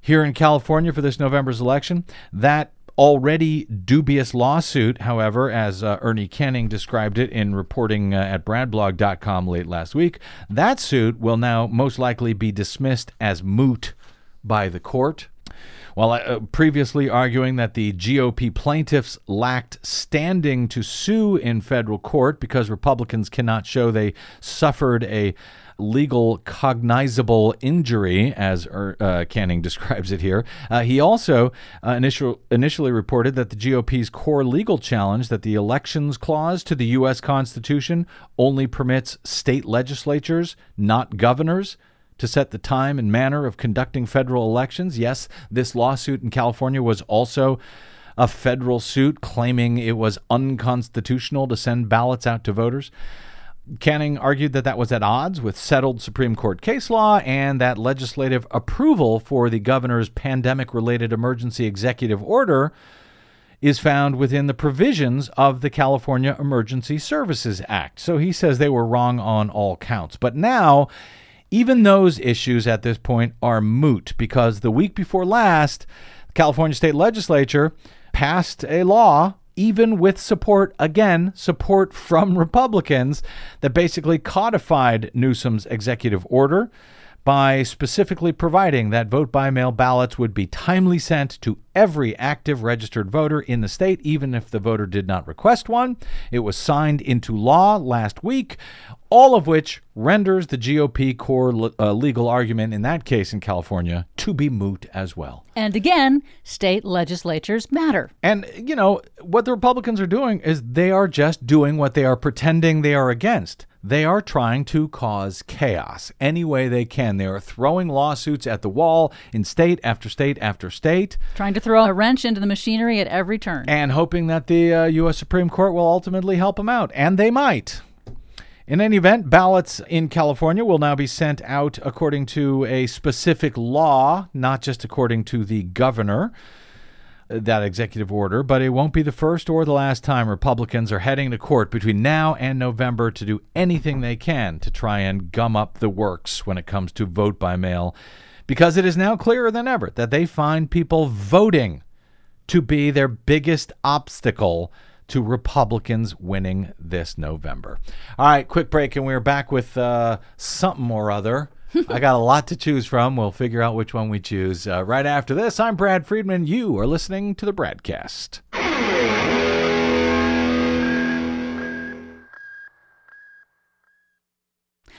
here in California for this November's election. That already dubious lawsuit, however, as uh, Ernie Canning described it in reporting uh, at bradblog.com late last week, that suit will now most likely be dismissed as moot by the court. While uh, previously arguing that the GOP plaintiffs lacked standing to sue in federal court because Republicans cannot show they suffered a legal cognizable injury, as uh, Canning [laughs] describes it here. Uh, he also uh, initial, initially reported that the GOP's core legal challenge that the Elections Clause to the U.S. Constitution only permits state legislatures, not governors, to set the time and manner of conducting federal elections. Yes, this lawsuit in California was also a federal suit claiming it was unconstitutional to send ballots out to voters. Canning argued that that was at odds with settled Supreme Court case law and that legislative approval for the governor's pandemic related emergency executive order is found within the provisions of the California Emergency Services Act. So he says they were wrong on all counts. But now, even those issues at this point are moot because the week before last, the California state legislature passed a law even with support, again, support from [laughs] Republicans that basically codified Newsom's executive order by specifically providing that vote by mail ballots would be timely sent to every active registered voter in the state, even if the voter did not request one. It was signed into law last week, all of which renders the GOP core uh, legal argument in that case in California to be moot as well. And again, state legislatures matter. And, you know, what the Republicans are doing is they are just doing what they are pretending they are against. They are trying to cause chaos any way they can. They are throwing lawsuits at the wall in state after state after state. Trying to throw a wrench into the machinery at every turn. And hoping that the uh, U.S. Supreme Court will ultimately help them out. And they might. In any event, ballots in California will now be sent out according to a specific law, not just according to the governor uh, that executive order, but it won't be the first or the last time Republicans are heading to court between now and November to do anything they can to try and gum up the works when it comes to vote by mail, because it is now clearer than ever that they find people voting to be their biggest obstacle to Republicans winning this November. All right, quick break, and we're back with uh, something or other. [laughs] I got a lot to choose from. We'll figure out which one we choose uh, right after this. I'm Brad Friedman. You are listening to the BradCast.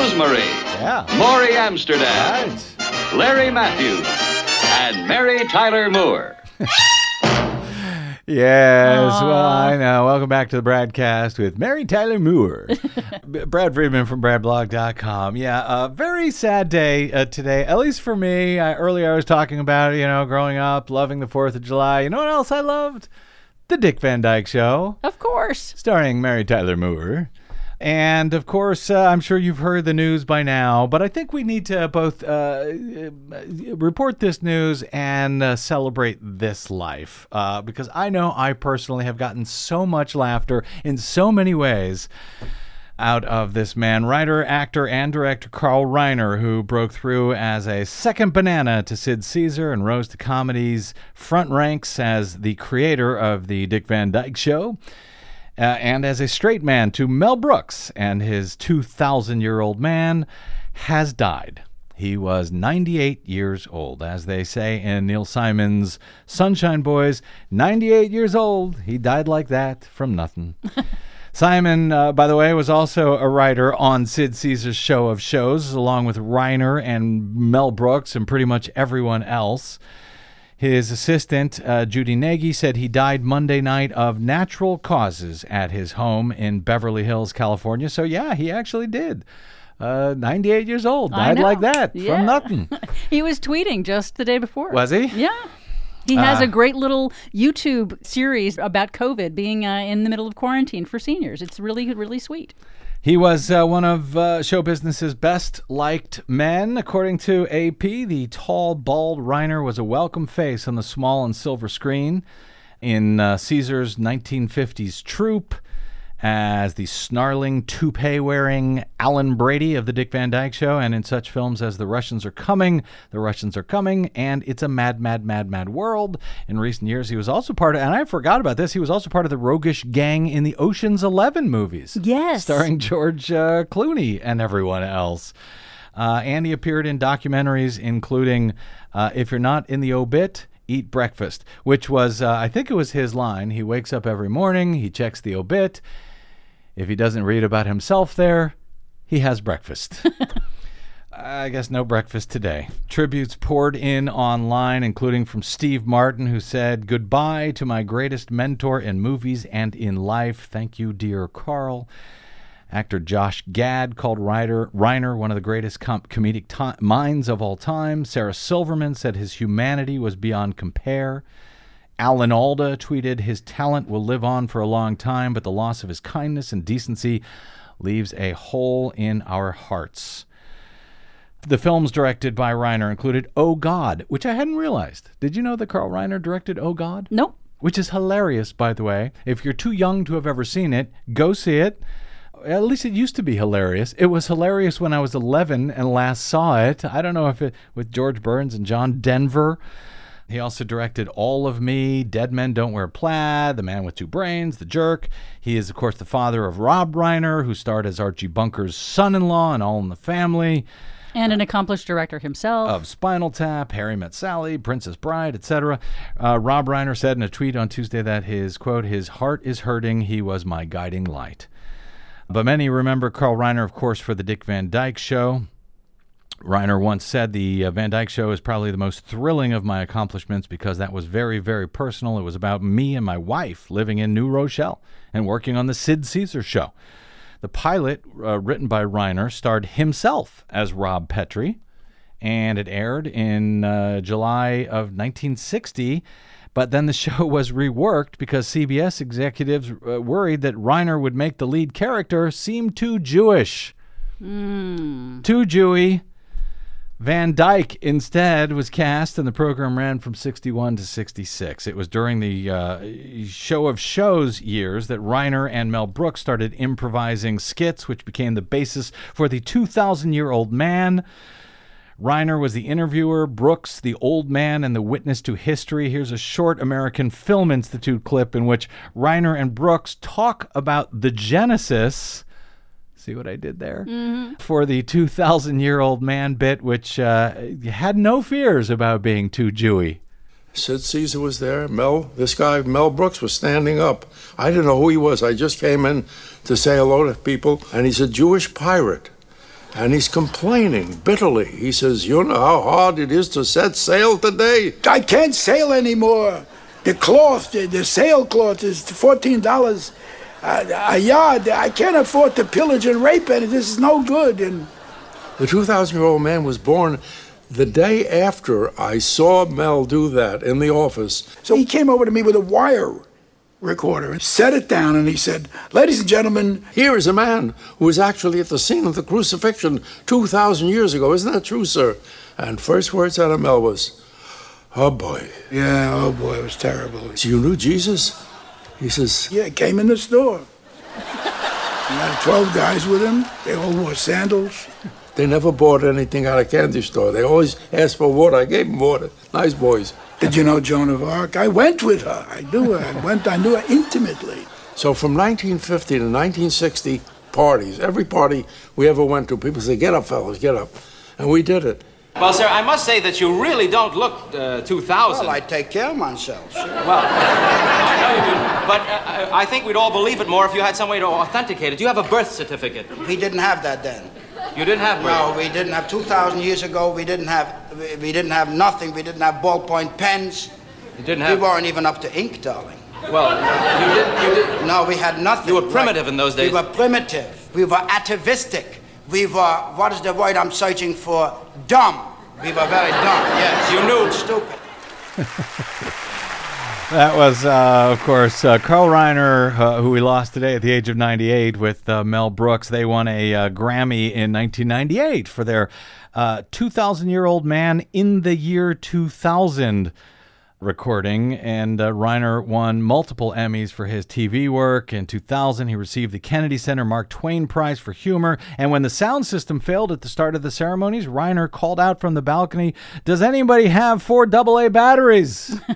Rose Marie. Yeah. Morey Amsterdam. Right. Larry Mathews. And Mary Tyler Moore. [laughs] Yes, well, I know. Welcome back to the BradCast with Mary Tyler Moore. [laughs] B- Brad Friedman from BradBlog.com. Yeah, a very sad day uh, today, at least for me. I, earlier I was talking about, you know, growing up, loving the 4th of July. You know what else I loved? The Dick Van Dyke Show, Of course. starring Mary Tyler Moore. And of course, uh, I'm sure you've heard the news by now, but I think we need to both uh, uh, report this news and uh, celebrate this life uh, because I know I personally have gotten so much laughter in so many ways out of this man, writer, actor, and director Carl Reiner, who broke through as a second banana to Sid Caesar and rose to comedy's front ranks as the creator of The Dick Van Dyke Show. Uh, and as a straight man to Mel Brooks and his 2,000 year old man has died. He was 98 years old, as they say in Neil Simon's Sunshine Boys. 98 years old. He died like that from nothing. [laughs] Simon, uh, by the way, was also a writer on Sid Caesar's show of shows, along with Reiner and Mel Brooks and pretty much everyone else. His assistant, uh, Judy Nagy, said he died Monday night of natural causes at his home in Beverly Hills, California. So, yeah, he actually did. Uh, 98 years old, died like that Yeah. from nothing. [laughs] He was tweeting just the day before. Was he? Yeah. He has Ah. a great little YouTube series about COVID being uh, in the middle of quarantine for seniors. It's really, really sweet. He was uh, one of uh, show business's best liked men. According to AP, the tall, bald Reiner was a welcome face on the small and silver screen in uh, Caesar's 1950s troupe as the snarling, toupee wearing Alan Brady of The Dick Van Dyke Show, and in such films as The Russians Are Coming, The Russians Are Coming, and It's a Mad, Mad, Mad, Mad World. In recent years, he was also part of, and I forgot about this, he was also part of the roguish gang in the Ocean's Eleven movies Yes. starring George uh, Clooney and everyone else. Uh, and he appeared in documentaries, including uh, If You're Not in the Obit, Eat Breakfast, which was, uh, I think it was his line. He wakes up every morning, he checks the obit. If he doesn't read about himself there, he has breakfast. [laughs] I guess no breakfast today. Tributes poured in online, including from Steve Martin, who said, Goodbye to my greatest mentor in movies and in life. Thank you, dear Carl. Actor Josh Gad called Ryder, Reiner one of the greatest com- comedic ti- minds of all time. Sarah Silverman said his humanity was beyond compare. Alan Alda tweeted, His talent will live on for a long time, but the loss of his kindness and decency leaves a hole in our hearts. The films directed by Reiner included Oh God, which I hadn't realized. Did you know that Carl Reiner directed Oh God? Nope. Which is hilarious, by the way. If you're too young to have ever seen it, go see it. At least it used to be hilarious. It was hilarious when I was 11 and last saw it. I don't know if it with George Burns and John Denver. He also directed All of Me, Dead Men Don't Wear Plaid, The Man with Two Brains, The Jerk. He is, of course, the father of Rob Reiner, who starred as Archie Bunker's son in law in All in the Family And an accomplished director himself. of Spinal Tap, Harry Met Sally, Princess Bride, etc. Uh, Rob Reiner said in a tweet on Tuesday that his quote, his heart is hurting. He was my guiding light. But many remember Carl Reiner, of course, for the Dick Van Dyke Show. Reiner once said the uh, Van Dyke Show is probably the most thrilling of my accomplishments because that was very, very personal. It was about me and my wife living in New Rochelle and working on the Sid Caesar Show. The pilot, uh, written by Reiner, starred himself as Rob Petrie, and it aired in uh, July of 1960. But then the [laughs] show was reworked because CBS executives uh, worried that Reiner would make the lead character seem too Jewish. Too Jewy. Van Dyke instead was cast, and the program ran from 61 to 66. It was during the uh, show of shows years that Reiner and Mel Brooks started improvising skits, which became the basis for the 2,000 year old man. Reiner was the interviewer, Brooks the old man and the witness to history. Here's a short American Film Institute clip in which Reiner and Brooks talk about the Genesis. See what I did there? Mm-hmm. For the 2,000 year old man bit, which uh, had no fears about being too Jewy. Sid Caesar was there. Mel, this guy, Mel Brooks, was standing up. I didn't know who he was. I just came in to say hello to people, and he's a Jewish pirate. And he's complaining bitterly. He says, You know how hard it is to set sail today? I can't sail anymore. The cloth, the, the sailcloth is $14 Ayad, I can't afford to pillage and rape, and this is no good. And the 2,000 year old man was born the day after I saw Mel do that in the office. So he came over to me with a wire recorder and set it down, and he said, Ladies and gentlemen, here is a man who was actually at the scene of the crucifixion 2,000 years ago. Isn't that true, sir? And first words out of Mel was, Oh boy. Yeah, oh boy, it was terrible. So you knew Jesus? He says, Yeah, he came in the store. He had twelve guys with him. They all wore sandals. They never bought anything out of candy store. They always asked for water. I gave them water. Nice boys. Did you know Joan of Arc? I went with her. I knew her. I went. I knew her intimately. So from 1950 to 1960, parties, every party we ever went to, people say, "Get up, fellas, get up," and we did it. Well, sir, I must say that you really don't look uh, 2000. Well, I take care of myself, sure. Well, [laughs] I know you do, but uh, I think we'd all believe it more if you had some way to authenticate it. Do you have a birth certificate? We didn't have that then. You didn't have No, we didn't have 2,000 years ago. We didn't have. We, we didn't have nothing. We didn't have ballpoint pens. You didn't have. We weren't even up to ink, darling. Well, you didn't. You did. No, we had nothing. You were primitive in those days. We were primitive. We were atavistic. We were. What is the word I'm searching for? Dumb. We were very dumb. Yes. You knew. It's stupid. [laughs] That was, uh, of course, uh, Carl Reiner, uh, who we lost today at the age of 98 with uh, Mel Brooks. They won a uh, Grammy in 1998 for their 2,000 year old man in the year 2000 recording. And uh, Reiner won multiple Emmys for his TV work. In 2000, he received the Kennedy Center Mark Twain Prize for Humor. And when the sound system failed at the start of the ceremonies, Reiner called out from the balcony, Does anybody have four AA batteries? [laughs]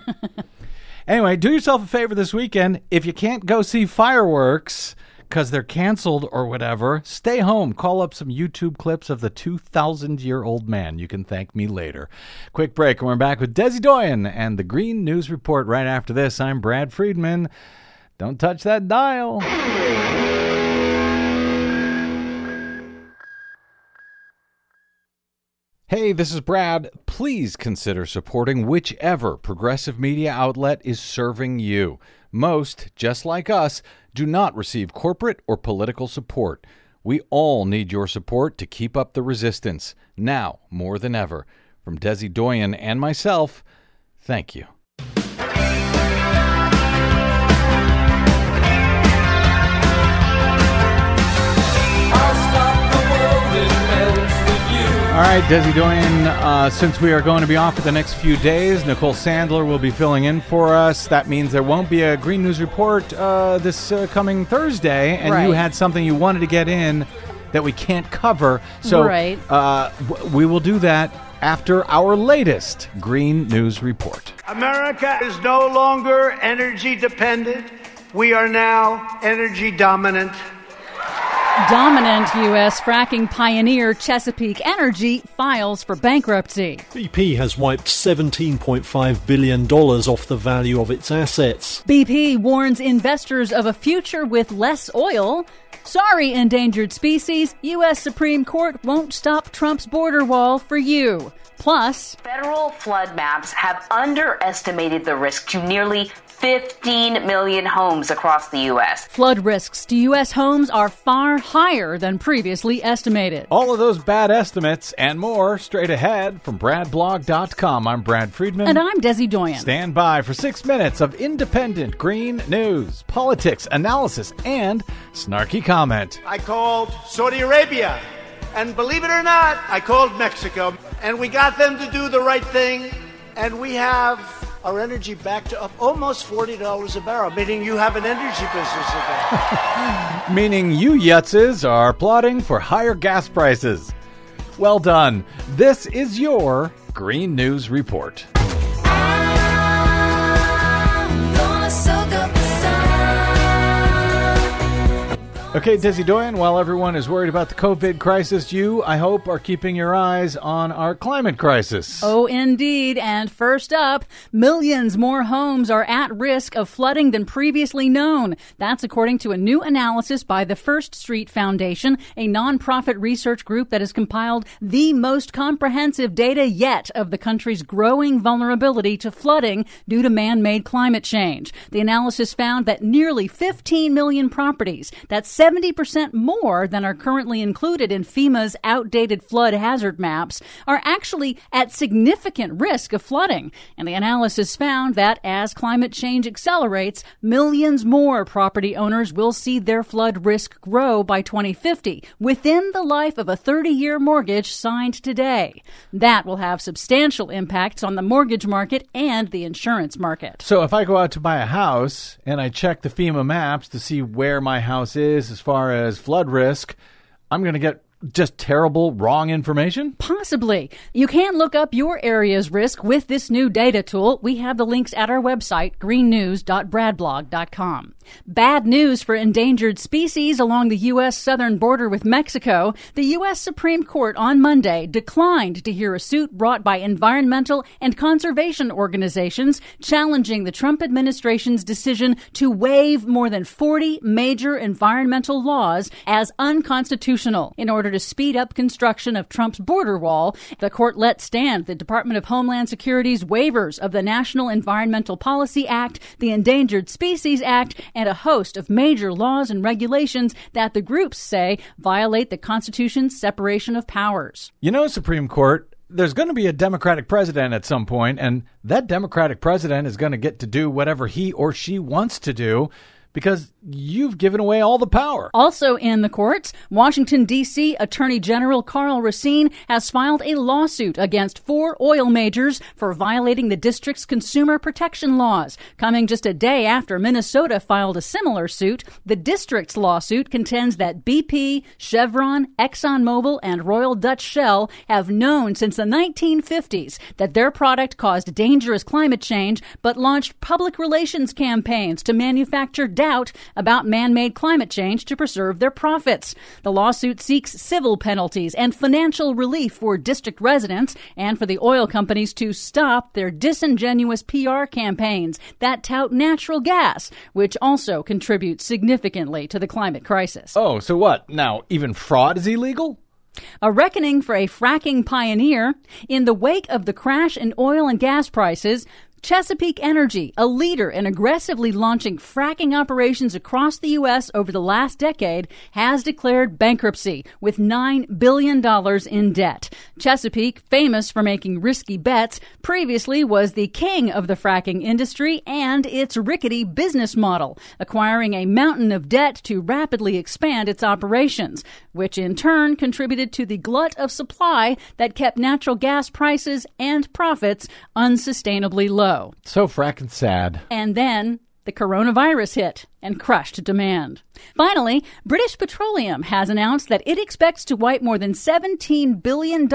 Anyway, do yourself a favor this weekend. If you can't go see fireworks because they're canceled or whatever, stay home. Call up some YouTube clips of the 2,000 year old man. You can thank me later. Quick break, and we're back with Desi Doyen and the Green News Report right after this. I'm Brad Friedman. Don't touch that dial. Hey, this is Brad. Please consider supporting whichever progressive media outlet is serving you. Most, just like us, do not receive corporate or political support. We all need your support to keep up the resistance, now more than ever. From Desi Doyen and myself, thank you. All right, Desi Doyen, uh, since we are going to be off for the next few days, Nicole Sandler will be filling in for us. That means there won't be a Green News Report uh, this uh, coming Thursday, and you had something you wanted to get in that we can't cover. So Right. uh, w- we will do that after our latest Green News Report. America is no longer energy dependent. We are now energy dominant. Dominant U.S. fracking pioneer Chesapeake Energy files for bankruptcy. BP has wiped $17.5 billion off the value of its assets. BP warns investors of a future with less oil. Sorry, endangered species, U.S. Supreme Court won't stop Trump's border wall for you. Plus, Federal flood maps have underestimated the risk to nearly 15 million homes across the U.S. flood risks to U.S. homes are far higher than previously estimated. All of those bad estimates and more straight ahead from BradBlog.com. I'm Brad Friedman. And I'm Desi Doyen. Stand by for six minutes of independent green news, politics, analysis, and snarky comment. I called Saudi Arabia. And believe it or not, I called Mexico. And we got them to do the right thing. And we have our energy back to up almost $40 a barrel, meaning you have an energy business again. [laughs] Meaning you yutzes are plotting for higher gas prices. Well done. This is your Green News Report. Okay, Desi Doyen, while everyone is worried about the COVID crisis, you, I hope, are keeping your eyes on our climate crisis. Oh, indeed. And first up, millions more homes are at risk of flooding than previously known. That's according to a new analysis by the First Street Foundation, a nonprofit research group that has compiled the most comprehensive data yet of the country's growing vulnerability to flooding due to man made climate change. The analysis found that nearly 15 million properties, that's 70% more than are currently included in FEMA's outdated flood hazard maps, are actually at significant risk of flooding. And the analysis found that as climate change accelerates, millions more property owners will see their flood risk grow by 2050 within the life of a 30 year mortgage signed today. That will have substantial impacts on the mortgage market and the insurance market. So if I go out to buy a house and I check the FEMA maps to see where my house is as far as flood risk, I'm going to get just terrible, wrong information? Possibly. You can look up your area's risk with this new data tool. We have the links at our website, greennews.bradblog.com. Bad news for endangered species along the U.S. southern border with Mexico. The U.S. Supreme Court on Monday declined to hear a suit brought by environmental and conservation organizations challenging the Trump administration's decision to waive more than 40 major environmental laws as unconstitutional in order to speed up construction of Trump's border wall. The court let stand the Department of Homeland Security's waivers of the National Environmental Policy Act, the Endangered Species Act, and a host of major laws and regulations that the groups say violate the Constitution's separation of powers. You know, Supreme Court, there's going to be a Democratic president at some point, and that Democratic president is going to get to do whatever he or she wants to do because you've given away all the power. Also in the courts, Washington, D.C. Attorney General Karl Racine has filed a lawsuit against four oil majors for violating the district's consumer protection laws. Coming just a day after Minnesota filed a similar suit, the district's lawsuit contends that BP, Chevron, ExxonMobil, and Royal Dutch Shell have known since the 1950s that their product caused dangerous climate change, but launched public relations campaigns to manufacture doubt about man made climate change to preserve their profits. The lawsuit seeks civil penalties and financial relief for district residents and for the oil companies to stop their disingenuous PR campaigns that tout natural gas, which also contributes significantly to the climate crisis. Oh, so what? Now, even fraud is illegal? A reckoning for a fracking pioneer. In the wake of the crash in oil and gas prices, Chesapeake Energy, a leader in aggressively launching fracking operations across the U.S. over the last decade, has declared bankruptcy with $9 billion in debt. Chesapeake, famous for making risky bets, previously was the king of the fracking industry and its rickety business model, acquiring a mountain of debt to rapidly expand its operations, which in turn contributed to the glut of supply that kept natural gas prices and profits unsustainably low. So fracking sad. And then the coronavirus hit and crushed demand. Finally, British Petroleum has announced that it expects to wipe more than $17 billion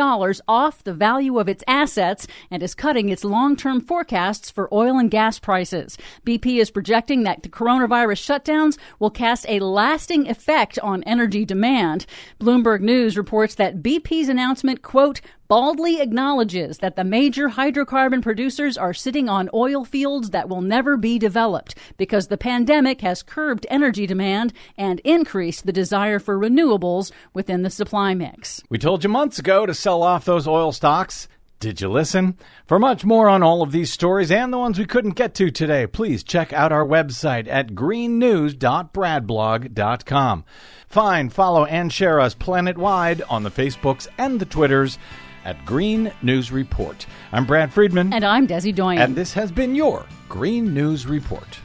off the value of its assets and is cutting its long term forecasts for oil and gas prices. BP is projecting that the coronavirus shutdowns will cast a lasting effect on energy demand. Bloomberg News reports that BP's announcement, quote, baldly acknowledges that the major hydrocarbon producers are sitting on oil fields that will never be developed because the pandemic has curbed energy demand and increased the desire for renewables within the supply mix. We told you months ago to sell off those oil stocks. Did you listen? For much more on all of these stories and the ones we couldn't get to today, please check out our website at greennews.bradblog.com. Find, follow, and share us planet wide on the Facebooks and the Twitters at Green News Report. I'm Brad Friedman. And I'm Desi Doyen. And this has been your Green News Report.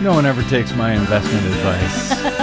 No one ever takes my investment advice. [laughs]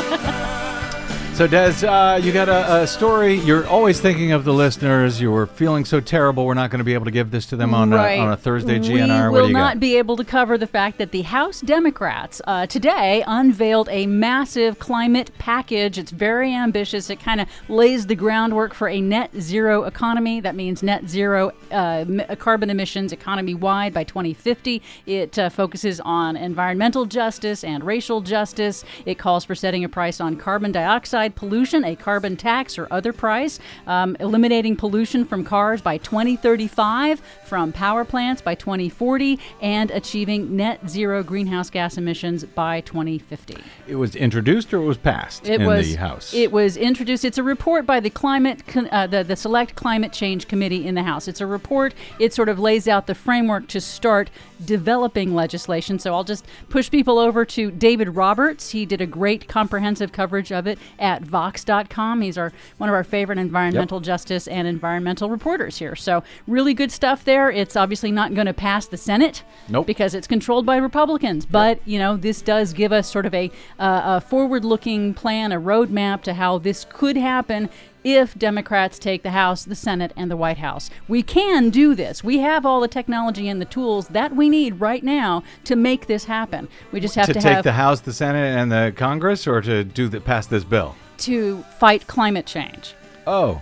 So, Des, uh, you got a, a, story. You're always thinking of the listeners. You were feeling so terrible. We're not going to be able to give this to them on, right. a, on a Thursday GNR. We will not got? be able to cover the fact that the House Democrats uh, today unveiled a massive climate package. It's very ambitious. It kind of lays the groundwork for a net zero economy. That means net zero uh, carbon emissions economy wide by 2050. It uh, focuses on environmental justice and racial justice. It calls for setting a price on carbon dioxide pollution, a carbon tax or other price, um, eliminating pollution from cars by 2035, from power plants by 2040, and achieving net zero greenhouse gas emissions by 2050. It was introduced or it was passed it in was, the House? It was introduced. It's a report by the climate, uh, the, the Select Climate Change Committee in the House. It's a report. It sort of lays out the framework to start developing legislation. So I'll just push people over to David Roberts. He did a great comprehensive coverage of it at Vox.com. He's our one of our favorite environmental yep. justice and environmental reporters here. So really good stuff there. It's obviously not going to pass the Senate nope. because it's controlled by Republicans. But you know this does give us sort of a, uh, a forward-looking plan, a roadmap to how this could happen if Democrats take the House, the Senate, and the White House. We can do this. We have all the technology and the tools that we need right now to make this happen. We just have to, to take have the House, the Senate, and the Congress, or to do the, pass this bill to fight climate change. Oh,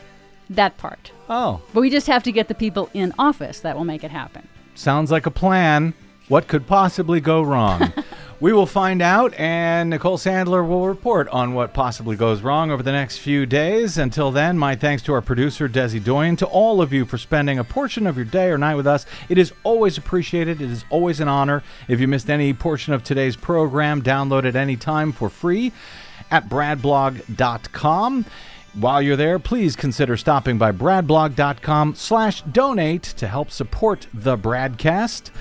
that part. Oh, but we just have to get the people in office that will make it happen. Sounds like a plan. What could possibly go wrong? [laughs] We will find out, and Nicole Sandler will report on what possibly goes wrong over the next few days. Until then, my thanks to our producer, Desi Doyen, to all of you for spending a portion of your day or night with us. It is always appreciated. It is always an honor. If you missed any portion of today's program, download it anytime for free at bradblog.com. While you're there, please consider stopping by bradblog.com slash donate to help support the BradCast.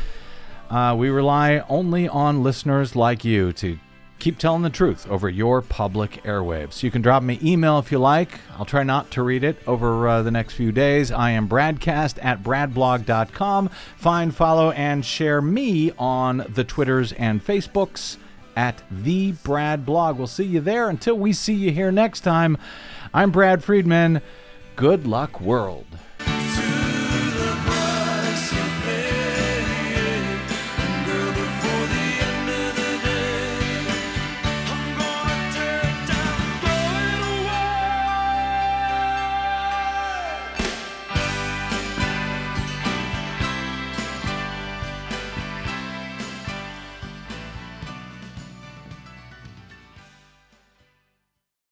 Uh, we rely only on listeners like you to keep telling the truth over your public airwaves. You can drop me email if you like. I'll try not to read it over uh, the next few days. I am BradCast at bradblog.com. Find, follow, and share me on the Twitters and Facebooks at the Brad Blog. We'll see you there. Until we see you here next time, I'm Brad Friedman. Good luck, world.